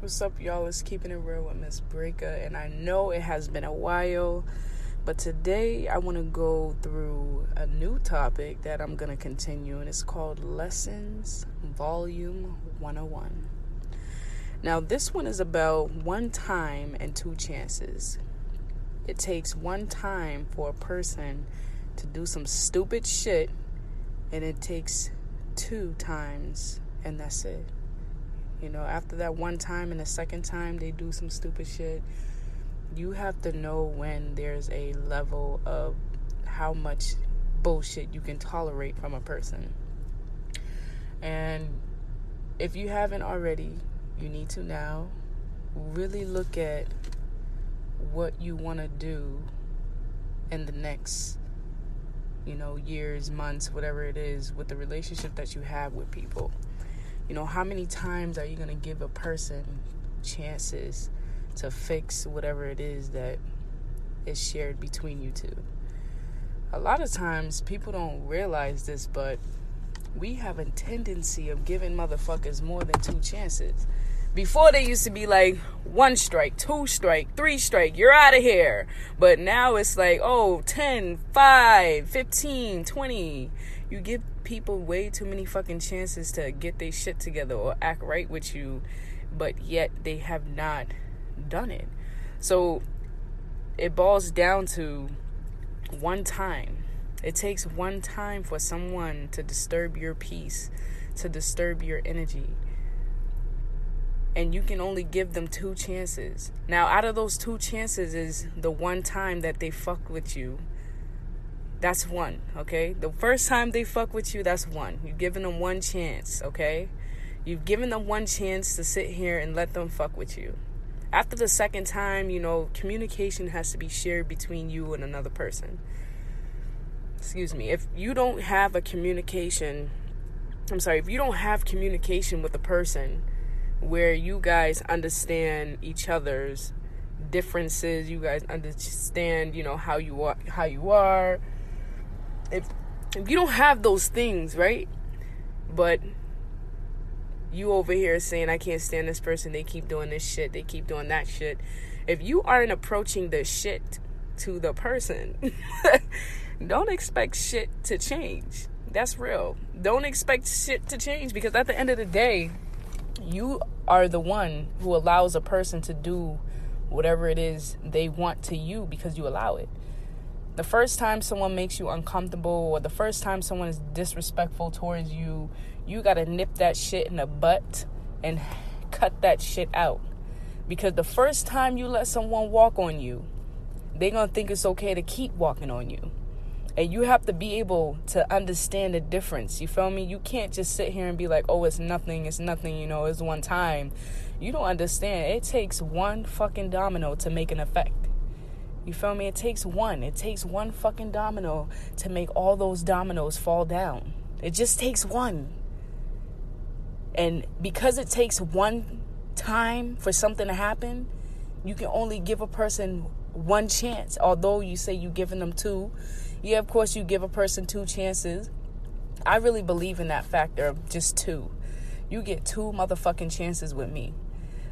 What's up, y'all? It's keeping it real with Miss Breaker, and I know it has been a while, but today I want to go through a new topic that I'm going to continue, and it's called Lessons Volume 101. Now, this one is about one time and two chances. It takes one time for a person to do some stupid shit, and it takes two times, and that's it. You know, after that one time and the second time they do some stupid shit, you have to know when there's a level of how much bullshit you can tolerate from a person. And if you haven't already, you need to now really look at what you want to do in the next you know years months whatever it is with the relationship that you have with people you know, how many times are you going to give a person chances to fix whatever it is that is shared between you two? A lot of times people don't realize this, but we have a tendency of giving motherfuckers more than two chances. Before they used to be like one strike, two strike, three strike, you're out of here. But now it's like, oh, 10, 5, 15, 20. You give people way too many fucking chances to get their shit together or act right with you, but yet they have not done it. So it boils down to one time. It takes one time for someone to disturb your peace, to disturb your energy. And you can only give them two chances. Now, out of those two chances is the one time that they fuck with you that's one, okay? The first time they fuck with you, that's one. You've given them one chance, okay? You've given them one chance to sit here and let them fuck with you. After the second time, you know, communication has to be shared between you and another person. Excuse me. If you don't have a communication, I'm sorry, if you don't have communication with a person where you guys understand each other's differences, you guys understand, you know, how you are, how you are, if if you don't have those things, right? But you over here saying I can't stand this person, they keep doing this shit, they keep doing that shit. If you aren't approaching the shit to the person, don't expect shit to change. That's real. Don't expect shit to change because at the end of the day, you are the one who allows a person to do whatever it is they want to you because you allow it. The first time someone makes you uncomfortable or the first time someone is disrespectful towards you, you got to nip that shit in the butt and cut that shit out. Because the first time you let someone walk on you, they're going to think it's okay to keep walking on you. And you have to be able to understand the difference. You feel me? You can't just sit here and be like, oh, it's nothing, it's nothing, you know, it's one time. You don't understand. It takes one fucking domino to make an effect. You feel me? It takes one. It takes one fucking domino to make all those dominoes fall down. It just takes one. And because it takes one time for something to happen, you can only give a person one chance. Although you say you're giving them two, yeah, of course, you give a person two chances. I really believe in that factor of just two. You get two motherfucking chances with me.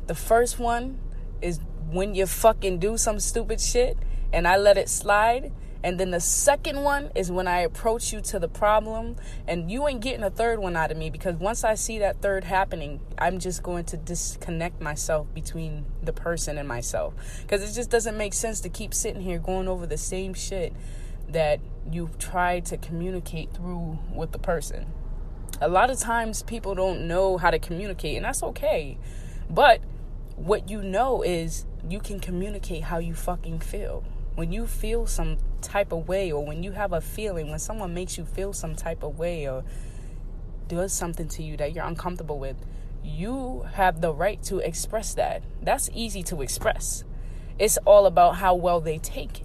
The first one is when you fucking do some stupid shit and I let it slide. And then the second one is when I approach you to the problem, and you ain't getting a third one out of me because once I see that third happening, I'm just going to disconnect myself between the person and myself. Because it just doesn't make sense to keep sitting here going over the same shit that you've tried to communicate through with the person. A lot of times people don't know how to communicate, and that's okay. But what you know is you can communicate how you fucking feel. When you feel some type of way, or when you have a feeling, when someone makes you feel some type of way, or does something to you that you're uncomfortable with, you have the right to express that. That's easy to express. It's all about how well they take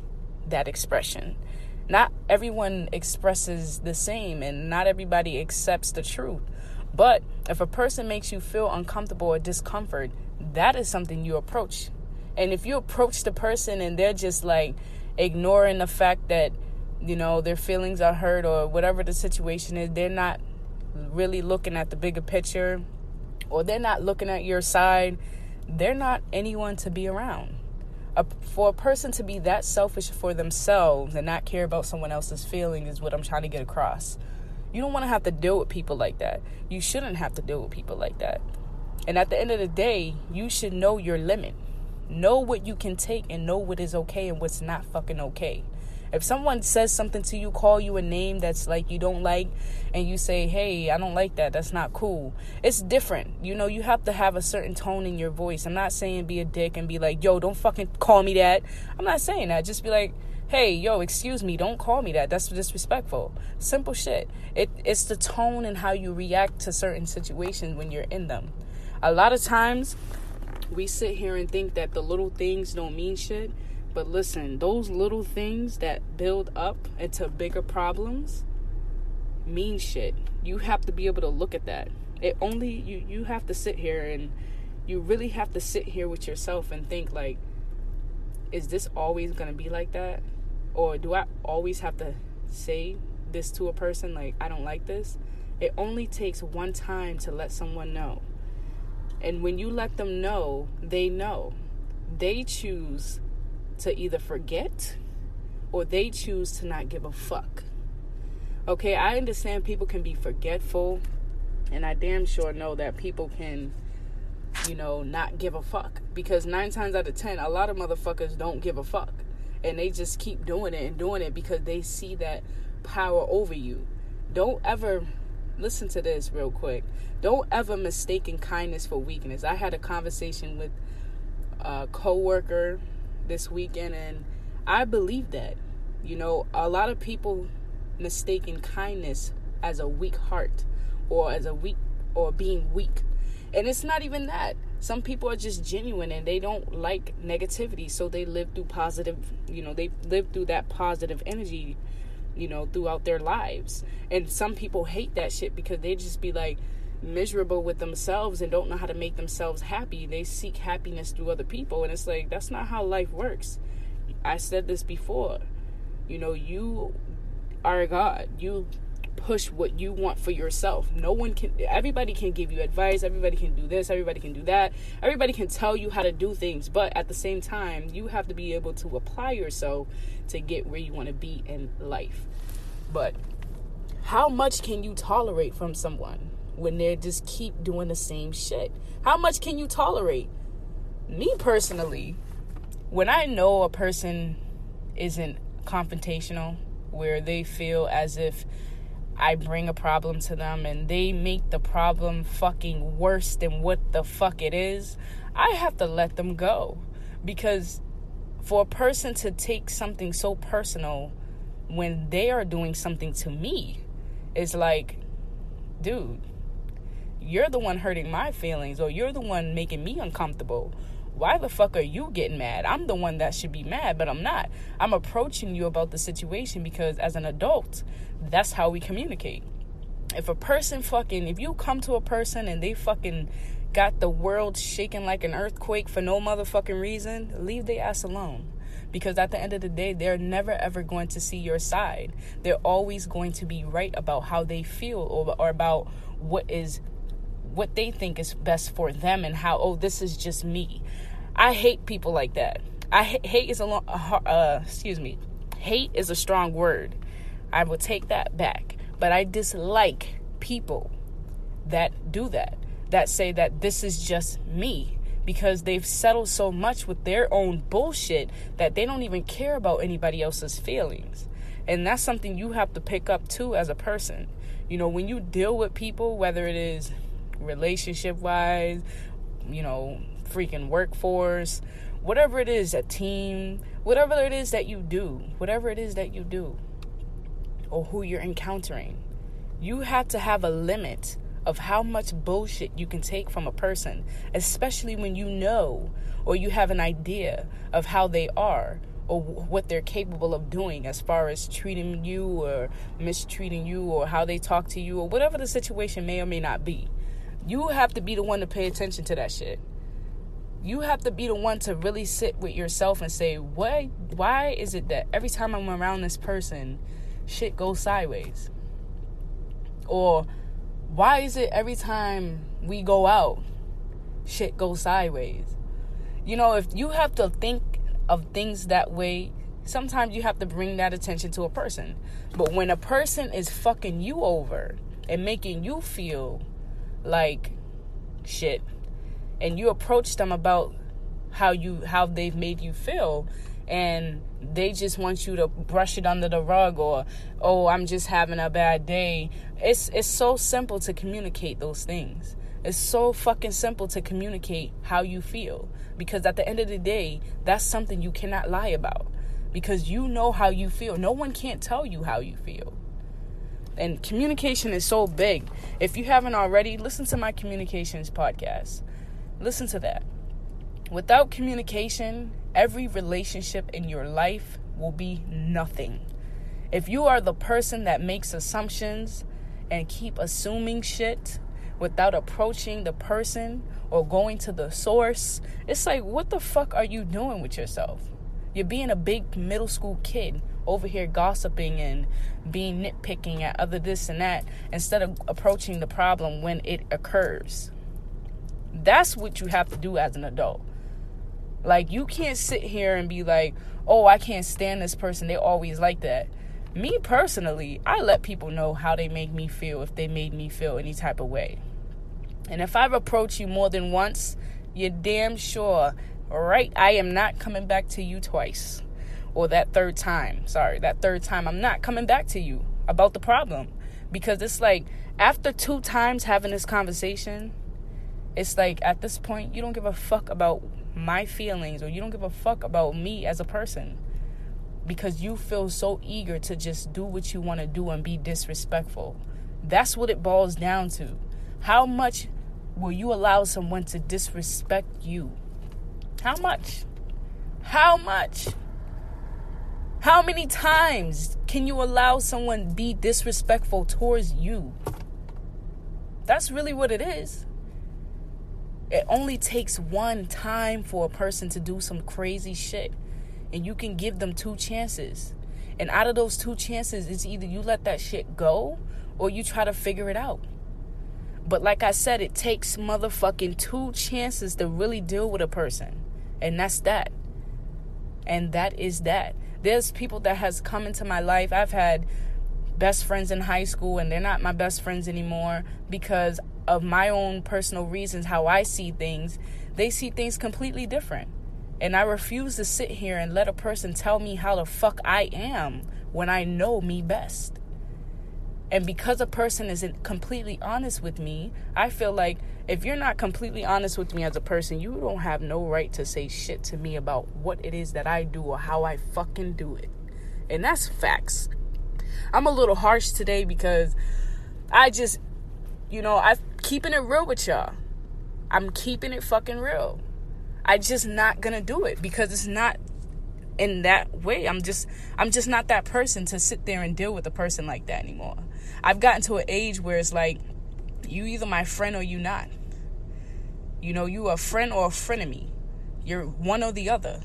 that expression. Not everyone expresses the same, and not everybody accepts the truth. But if a person makes you feel uncomfortable or discomfort, that is something you approach. And if you approach the person and they're just like ignoring the fact that, you know, their feelings are hurt or whatever the situation is, they're not really looking at the bigger picture or they're not looking at your side, they're not anyone to be around. A, for a person to be that selfish for themselves and not care about someone else's feelings is what I'm trying to get across. You don't want to have to deal with people like that. You shouldn't have to deal with people like that. And at the end of the day, you should know your limit. Know what you can take and know what is okay and what's not fucking okay. If someone says something to you, call you a name that's like you don't like, and you say, hey, I don't like that, that's not cool, it's different. You know, you have to have a certain tone in your voice. I'm not saying be a dick and be like, yo, don't fucking call me that. I'm not saying that. Just be like, hey, yo, excuse me, don't call me that. That's disrespectful. Simple shit. It, it's the tone and how you react to certain situations when you're in them. A lot of times, we sit here and think that the little things don't mean shit but listen, those little things that build up into bigger problems mean shit. You have to be able to look at that. It only you you have to sit here and you really have to sit here with yourself and think like is this always going to be like that? Or do I always have to say this to a person like I don't like this? It only takes one time to let someone know. And when you let them know, they know. They choose to either forget or they choose to not give a fuck. Okay, I understand people can be forgetful, and I damn sure know that people can, you know, not give a fuck. Because nine times out of ten, a lot of motherfuckers don't give a fuck. And they just keep doing it and doing it because they see that power over you. Don't ever listen to this real quick. Don't ever mistake in kindness for weakness. I had a conversation with a coworker this weekend and I believe that. You know, a lot of people mistaken kindness as a weak heart or as a weak or being weak. And it's not even that. Some people are just genuine and they don't like negativity, so they live through positive, you know, they live through that positive energy, you know, throughout their lives. And some people hate that shit because they just be like, miserable with themselves and don't know how to make themselves happy. They seek happiness through other people. And it's like, that's not how life works. I said this before. You know, you are God. You push what you want for yourself. No one can, everybody can give you advice. Everybody can do this. Everybody can do that. Everybody can tell you how to do things. But at the same time, you have to be able to apply yourself to get where you want to be in life. But how much can you tolerate from someone? when they just keep doing the same shit. How much can you tolerate? Me personally, when I know a person isn't confrontational, where they feel as if I bring a problem to them and they make the problem fucking worse than what the fuck it is, I have to let them go. Because for a person to take something so personal when they are doing something to me, is like, dude, you're the one hurting my feelings or you're the one making me uncomfortable. Why the fuck are you getting mad? I'm the one that should be mad, but I'm not. I'm approaching you about the situation because as an adult, that's how we communicate. If a person fucking, if you come to a person and they fucking got the world shaking like an earthquake for no motherfucking reason, leave their ass alone because at the end of the day, they're never ever going to see your side. They're always going to be right about how they feel or, or about what is what they think is best for them and how oh this is just me. I hate people like that. I hate is a long uh, excuse me. Hate is a strong word. I will take that back. But i dislike people that do that that say that this is just me because they've settled so much with their own bullshit that they don't even care about anybody else's feelings. And that's something you have to pick up too as a person. You know when you deal with people whether it is relationship wise, you know, freaking workforce, whatever it is, a team, whatever it is that you do, whatever it is that you do, or who you're encountering, you have to have a limit of how much bullshit you can take from a person, especially when you know or you have an idea of how they are or what they're capable of doing as far as treating you or mistreating you or how they talk to you or whatever the situation may or may not be. You have to be the one to pay attention to that shit. You have to be the one to really sit with yourself and say, why why is it that every time I'm around this person, shit goes sideways? Or why is it every time we go out, shit goes sideways. You know, if you have to think of things that way, sometimes you have to bring that attention to a person. But when a person is fucking you over and making you feel like shit, and you approach them about how you how they've made you feel, and they just want you to brush it under the rug or oh i'm just having a bad day. It's it's so simple to communicate those things. It's so fucking simple to communicate how you feel. Because at the end of the day that's something you cannot lie about. Because you know how you feel. No one can't tell you how you feel and communication is so big if you haven't already listen to my communications podcast listen to that without communication every relationship in your life will be nothing. If you are the person that makes assumptions and keep assuming shit without approaching the person or going to the source, it's like, what the fuck are you doing with yourself? You're being a big middle school kid over here gossiping and being nitpicking at other this and that instead of approaching the problem when it occurs. That's what you have to do as an adult. Like you can't sit here and be like, "Oh, I can't stand this person. They always like that." Me personally, I let people know how they make me feel if they made me feel any type of way. And if I've approached you more than once, you're damn sure, right? I am not coming back to you twice. Or that third time. Sorry, that third time I'm not coming back to you about the problem. Because it's like after two times having this conversation, it's like at this point you don't give a fuck about my feelings or you don't give a fuck about me as a person because you feel so eager to just do what you want to do and be disrespectful. That's what it boils down to. How much will you allow someone to disrespect you? How much? How much? How many times can you allow someone be disrespectful towards you? That's really what it is. It only takes one time for a person to do some crazy shit. And you can give them two chances. And out of those two chances, it's either you let that shit go or you try to figure it out. But like I said, it takes motherfucking two chances to really deal with a person. And that's that. And that is that. There's people that has come into my life. I've had best friends in high school and they're not my best friends anymore because of my own personal reasons how I see things, they see things completely different. And I refuse to sit here and let a person tell me how the fuck I am when I know me best. And because a person isn't completely honest with me, I feel like if you're not completely honest with me as a person, you don't have no right to say shit to me about what it is that I do or how I fucking do it. And that's facts. I'm a little harsh today because I just, you know, I'm keeping it real with y'all. I'm keeping it fucking real. I just not gonna do it because it's not in that way. I'm just I'm just not that person to sit there and deal with a person like that anymore. I've gotten to an age where it's like you either my friend or you not. You know, you a friend or a frenemy. You're one or the other.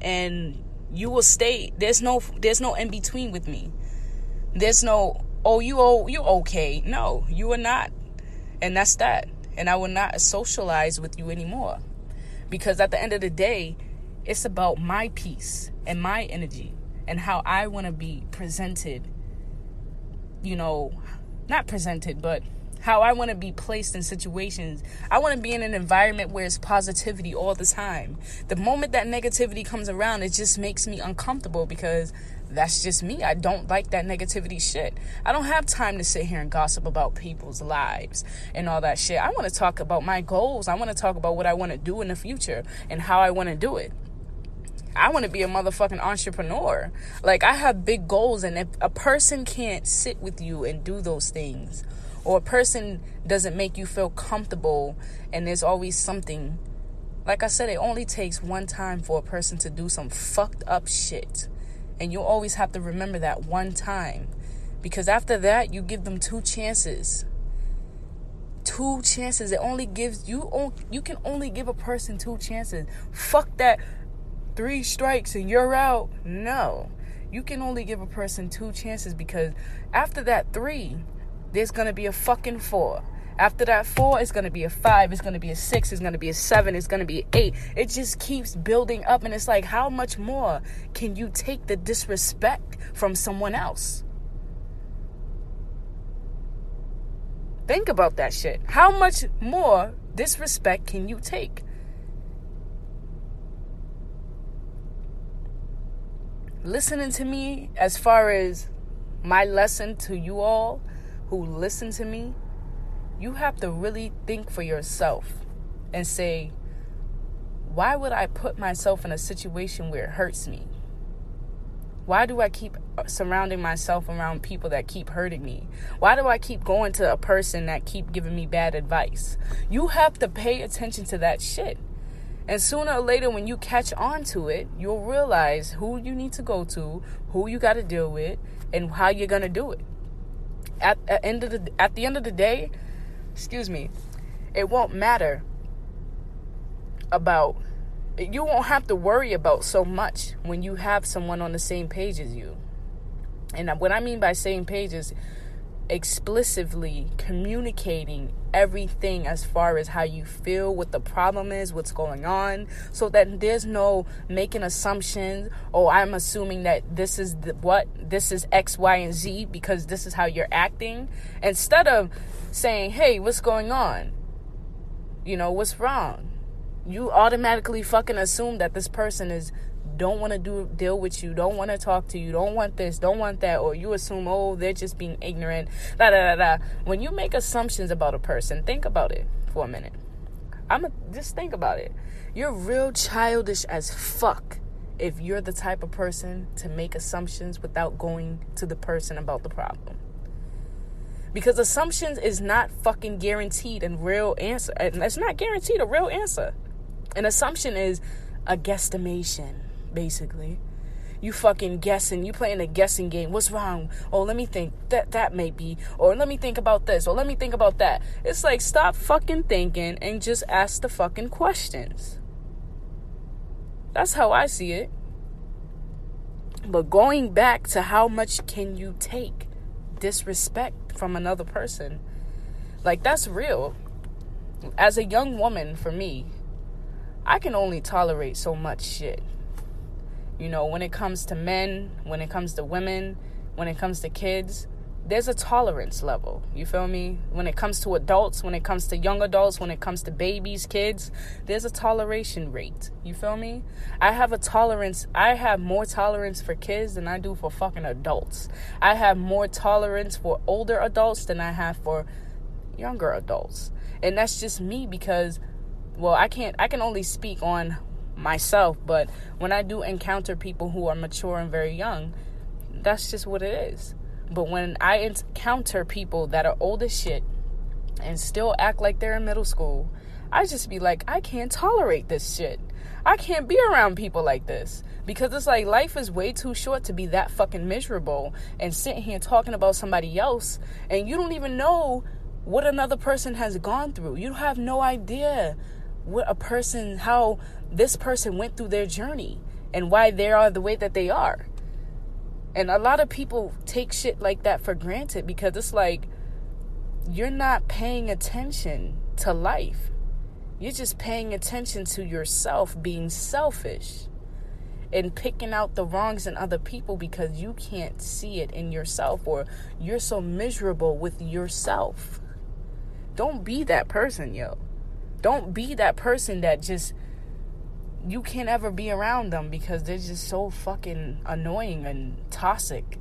And you will stay there's no there's no in between with me there's no oh you oh you okay no you are not and that's that and i will not socialize with you anymore because at the end of the day it's about my peace and my energy and how i want to be presented you know not presented but how I want to be placed in situations. I want to be in an environment where it's positivity all the time. The moment that negativity comes around, it just makes me uncomfortable because that's just me. I don't like that negativity shit. I don't have time to sit here and gossip about people's lives and all that shit. I want to talk about my goals. I want to talk about what I want to do in the future and how I want to do it. I want to be a motherfucking entrepreneur. Like, I have big goals, and if a person can't sit with you and do those things, or a person doesn't make you feel comfortable and there's always something like I said, it only takes one time for a person to do some fucked up shit. And you always have to remember that one time. Because after that, you give them two chances. Two chances. It only gives you you can only give a person two chances. Fuck that three strikes and you're out. No. You can only give a person two chances because after that three, there's gonna be a fucking four. After that four, it's gonna be a five, it's gonna be a six, it's gonna be a seven, it's gonna be an eight. It just keeps building up, and it's like, how much more can you take the disrespect from someone else? Think about that shit. How much more disrespect can you take? Listening to me as far as my lesson to you all who listen to me, you have to really think for yourself and say, why would I put myself in a situation where it hurts me? Why do I keep surrounding myself around people that keep hurting me? Why do I keep going to a person that keep giving me bad advice? You have to pay attention to that shit. And sooner or later when you catch on to it, you'll realize who you need to go to, who you got to deal with, and how you're to do it. At, at end of the at the end of the day, excuse me, it won't matter about you won't have to worry about so much when you have someone on the same page as you. And what I mean by same page is explicitly communicating everything as far as how you feel, what the problem is, what's going on, so that there's no making assumptions. Oh, I'm assuming that this is the, what this is X, Y, and Z because this is how you're acting. Instead of saying, "Hey, what's going on? You know, what's wrong?" you automatically fucking assume that this person is don't want to do deal with you, don't want to talk to you, don't want this, don't want that, or you assume oh they're just being ignorant. Da da da da. When you make assumptions about a person, think about it for a minute. I'm a, just think about it. You're real childish as fuck if you're the type of person to make assumptions without going to the person about the problem. Because assumptions is not fucking guaranteed and real answer. It's not guaranteed a real answer. An assumption is a guesstimation, basically. You fucking guessing, you playing a guessing game. What's wrong? Oh, let me think. That that may be. Or let me think about this. Or let me think about that. It's like stop fucking thinking and just ask the fucking questions. That's how I see it. But going back to how much can you take disrespect from another person? Like that's real. As a young woman for me, I can only tolerate so much shit. You know, when it comes to men, when it comes to women, when it comes to kids, there's a tolerance level. You feel me? When it comes to adults, when it comes to young adults, when it comes to babies, kids, there's a toleration rate. You feel me? I have a tolerance. I have more tolerance for kids than I do for fucking adults. I have more tolerance for older adults than I have for younger adults. And that's just me because well, I can't I can only speak on myself, but when I do encounter people who are mature and very young, that's just what it is. But when I encounter people that are old as shit and still act like they're in middle school, I just be like, I can't tolerate this shit. I can't be around people like this because it's like life is way too short to be that fucking miserable and sitting here talking about somebody else and you don't even know what another person has gone through. You have no idea what a person, how this person went through their journey and why they are the way that they are. And a lot of people take shit like that for granted because it's like you're not paying attention to life. You're just paying attention to yourself being selfish and picking out the wrongs in other people because you can't see it in yourself or you're so miserable with yourself. Don't be that person, yo. Don't be that person that just you can't ever be around them because they're just so fucking annoying and toxic.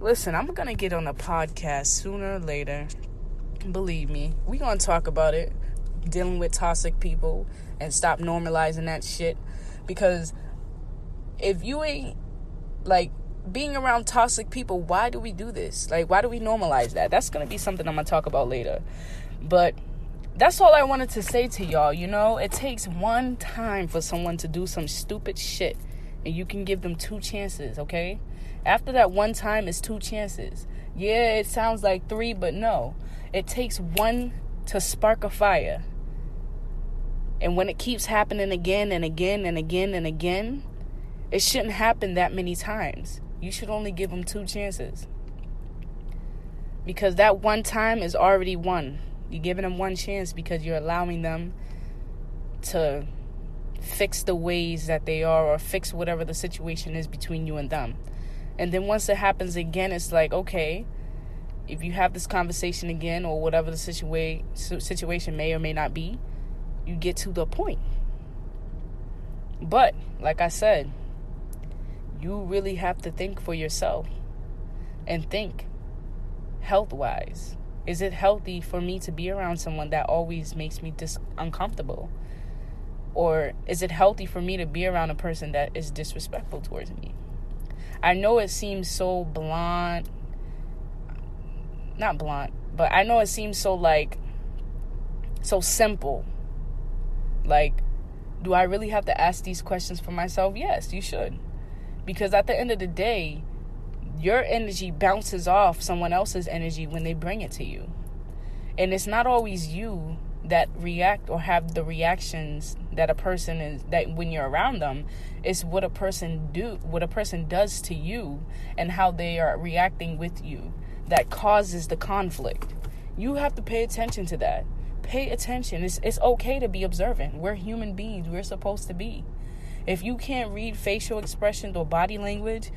Listen, I'm gonna get on a podcast sooner or later. Believe me, we gonna talk about it. Dealing with toxic people and stop normalizing that shit. Because if you ain't like being around toxic people, why do we do this? Like, why do we normalize that? That's gonna be something I'm gonna talk about later. But that's all I wanted to say to y'all. You know, it takes one time for someone to do some stupid shit, and you can give them two chances, okay? After that one time, it's two chances. Yeah, it sounds like three, but no. It takes one to spark a fire. And when it keeps happening again and again and again and again, it shouldn't happen that many times. You should only give them two chances. Because that one time is already one You're giving them one chance because you're allowing them to fix the ways that they are or fix whatever the situation is between you and them. And then once it happens again, it's like, okay, if you have this conversation again or whatever the situa- situation may or may not be, you get to the point. But, like I said, you really have to think for yourself and think health wise. Is it healthy for me to be around someone that always makes me dis- uncomfortable? Or is it healthy for me to be around a person that is disrespectful towards me? I know it seems so blunt, not blunt, but I know it seems so like, so simple. Like, do I really have to ask these questions for myself? Yes, you should. Because at the end of the day, your energy bounces off someone else's energy when they bring it to you. And it's not always you that react or have the reactions that a person is that when you're around them it's what a person do what a person does to you and how they are reacting with you that causes the conflict. You have to pay attention to that. Pay attention. It's it's okay to be observant. We're human beings. We're supposed to be. If you can't read facial expressions or body language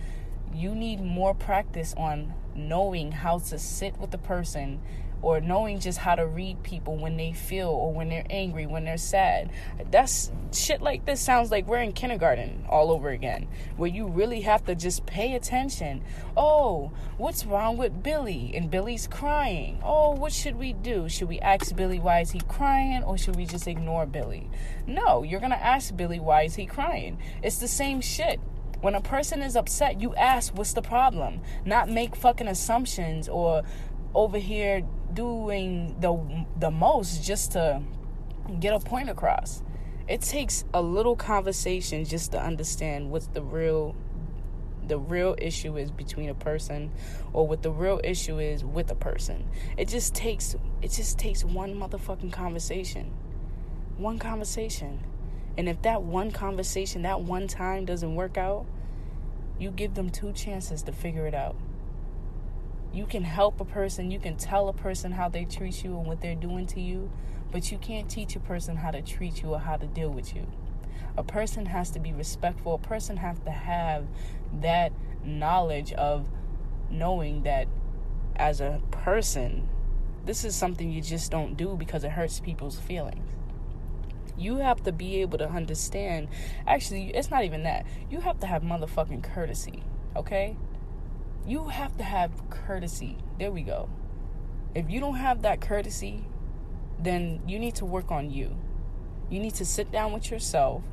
you need more practice on knowing how to sit with the person or knowing just how to read people when they feel or when they're angry, when they're sad. That's shit like this sounds like we're in kindergarten all over again, where you really have to just pay attention. Oh, what's wrong with Billy? And Billy's crying. Oh, what should we do? Should we ask Billy why is he crying or should we just ignore Billy? No, you're going to ask Billy why is he crying. It's the same shit. When a person is upset, you ask what's the problem, not make fucking assumptions or over here doing the the most just to get a point across. It takes a little conversation just to understand what's the real the real issue is between a person or what the real issue is with a person. It just takes it just takes one motherfucking conversation. One conversation. And if that one conversation, that one time doesn't work out, you give them two chances to figure it out. You can help a person, you can tell a person how they treat you and what they're doing to you, but you can't teach a person how to treat you or how to deal with you. A person has to be respectful. A person has to have that knowledge of knowing that as a person, this is something you just don't do because it hurts people's feelings. You have to be able to understand. Actually, it's not even that. You have to have motherfucking courtesy, okay? you have to have courtesy. There we go. If you don't have that courtesy, then you need to work on you. You need to sit down with yourself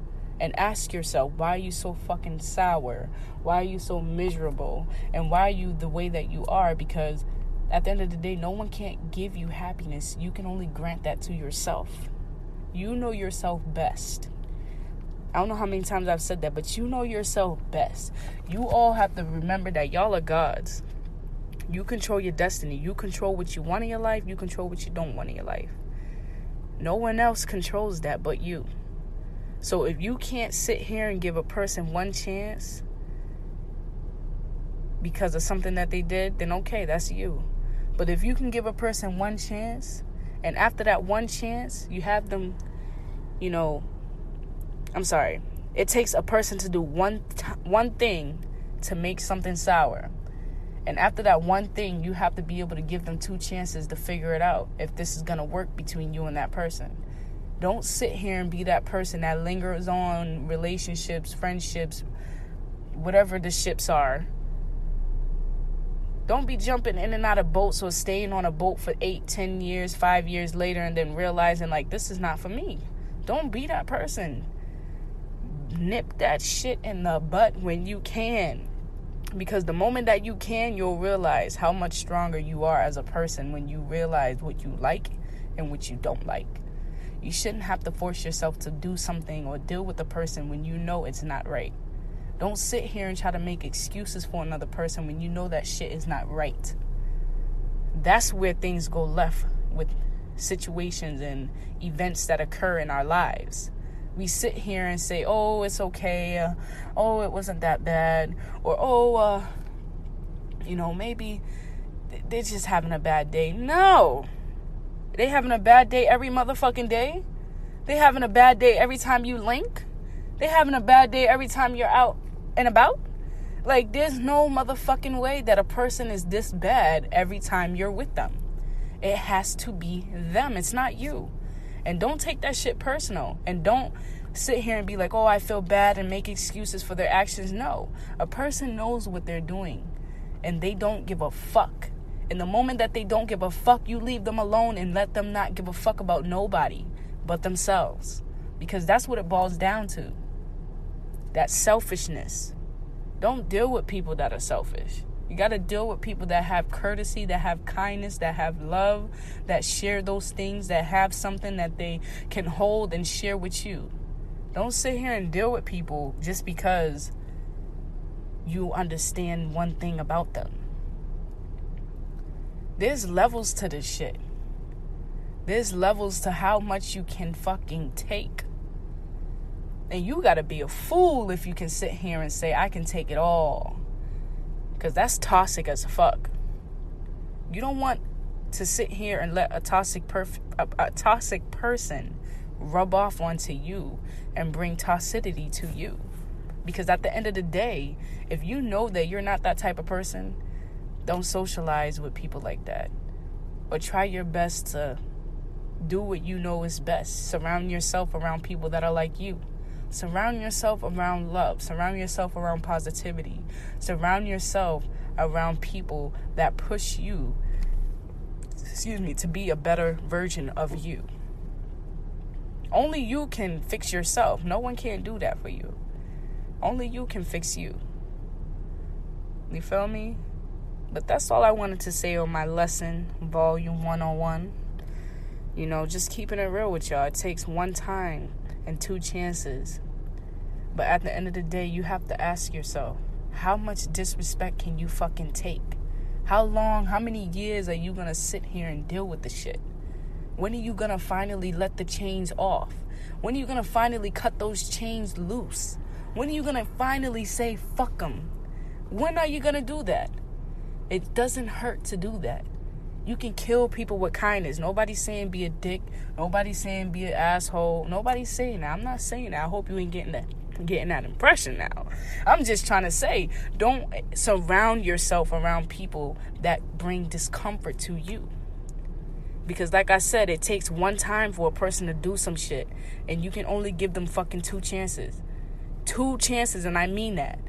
and ask yourself, why are you so fucking sour? Why are you so miserable? And why are you the way that you are? Because at the end of the day, no one can't give you happiness. You can only grant that to yourself. You know yourself best. I don't know how many times I've said that, but you know yourself best. You all have to remember that y'all are gods. You control your destiny. You control what you want in your life. You control what you don't want in your life. No one else controls that but you. So if you can't sit here and give a person one chance because of something that they did, then okay, that's you. But if you can give a person one chance, and after that one chance, you have them, you know, I'm sorry. It takes a person to do one t- one thing to make something sour. And after that one thing, you have to be able to give them two chances to figure it out if this is going to work between you and that person. Don't sit here and be that person that lingers on relationships, friendships, whatever the ships are. Don't be jumping in and out of boats or staying on a boat for eight, ten years, five years later, and then realizing, like, this is not for me. Don't be that person nip that shit in the butt when you can. Because the moment that you can, you'll realize how much stronger you are as a person when you realize what you like and what you don't like. You shouldn't have to force yourself to do something or deal with a person when you know it's not right. Don't sit here and try to make excuses for another person when you know that shit is not right. That's where things go left with situations and events that occur in our lives we sit here and say, "Oh, it's okay," uh, "Oh, it wasn't that bad," or "Oh, uh, you know, maybe they're just having a bad day." No, They having a bad day every motherfucking day. They having a bad day every time you link. They having a bad day every time you're out and about. Like there's no motherfucking way that a person is this bad every time you're with them. It has to be them. It's not you. And don't take that shit personal. And don't sit here and be like, oh, I feel bad and make excuses for their actions. No. A person knows what they're doing and they don't give a fuck. And the moment that they don't give a fuck, you leave them alone and let them not give a fuck about nobody but themselves. Because that's what it boils down to. That selfishness. Don't deal with people that are selfish. You got to deal with people that have courtesy, that have kindness, that have love, that share those things, that have something that they can hold and share with you. Don't sit here and deal with people just because you understand one thing about them. There's levels to this shit. There's levels to how much you can fucking take. And you gotta be a fool if you can sit here and say, I can take it all. Because that's toxic as fuck. You don't want to sit here and let a toxic, perf- a, a toxic person rub off onto you and bring toxicity to you. Because at the end of the day, if you know that you're not that type of person, don't socialize with people like that. Or try your best to do what you know is best. Surround yourself around people that are like you. Surround yourself around love. Surround yourself around positivity. Surround yourself around people that push you, excuse me, to be a better version of you. Only you can fix yourself. No one can do that for you. Only you can fix you. You feel me? But that's all I wanted to say on my lesson, volume 101. You know, just keeping it real with y'all. It takes one time and two chances. But at the end of the day, you have to ask yourself, how much disrespect can you fucking take? How long, how many years are you gonna sit here and deal with the shit? When are you gonna finally let the chains off? When are you gonna finally cut those chains loose? When are you gonna finally say fuck them? When are you gonna do that? It doesn't hurt to do that. You can kill people with kindness. Nobody's saying be a dick. Nobody's saying be an asshole. Nobody's saying that. I'm not saying that. I hope you ain't getting that getting that impression now. I'm just trying to say, don't surround yourself around people that bring discomfort to you. Because like I said, it takes one time for a person to do some shit and you can only give them fucking two chances. Two chances and I mean that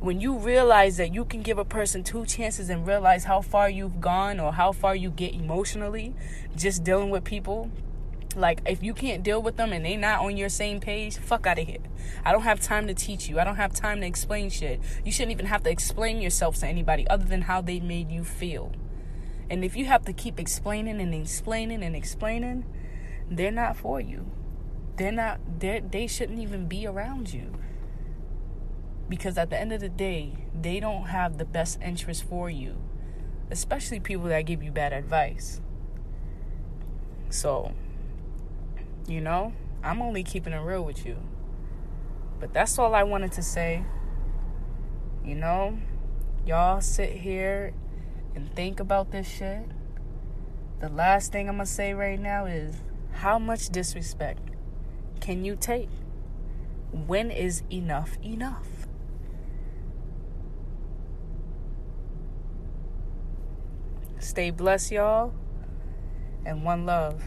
when you realize that you can give a person two chances and realize how far you've gone or how far you get emotionally just dealing with people like if you can't deal with them and they not on your same page fuck out of here. I don't have time to teach you. I don't have time to explain shit. You shouldn't even have to explain yourself to anybody other than how they made you feel. And if you have to keep explaining and explaining and explaining they're not for you. They're not they they shouldn't even be around you because at the end of the day, they don't have the best interest for you, especially people that give you bad advice. So, you know, I'm only keeping it real with you. But that's all I wanted to say. You know, y'all sit here and think about this shit. The last thing I'm gonna say right now is how much disrespect can you take? When is enough enough? Stay blessed, y'all. And one love.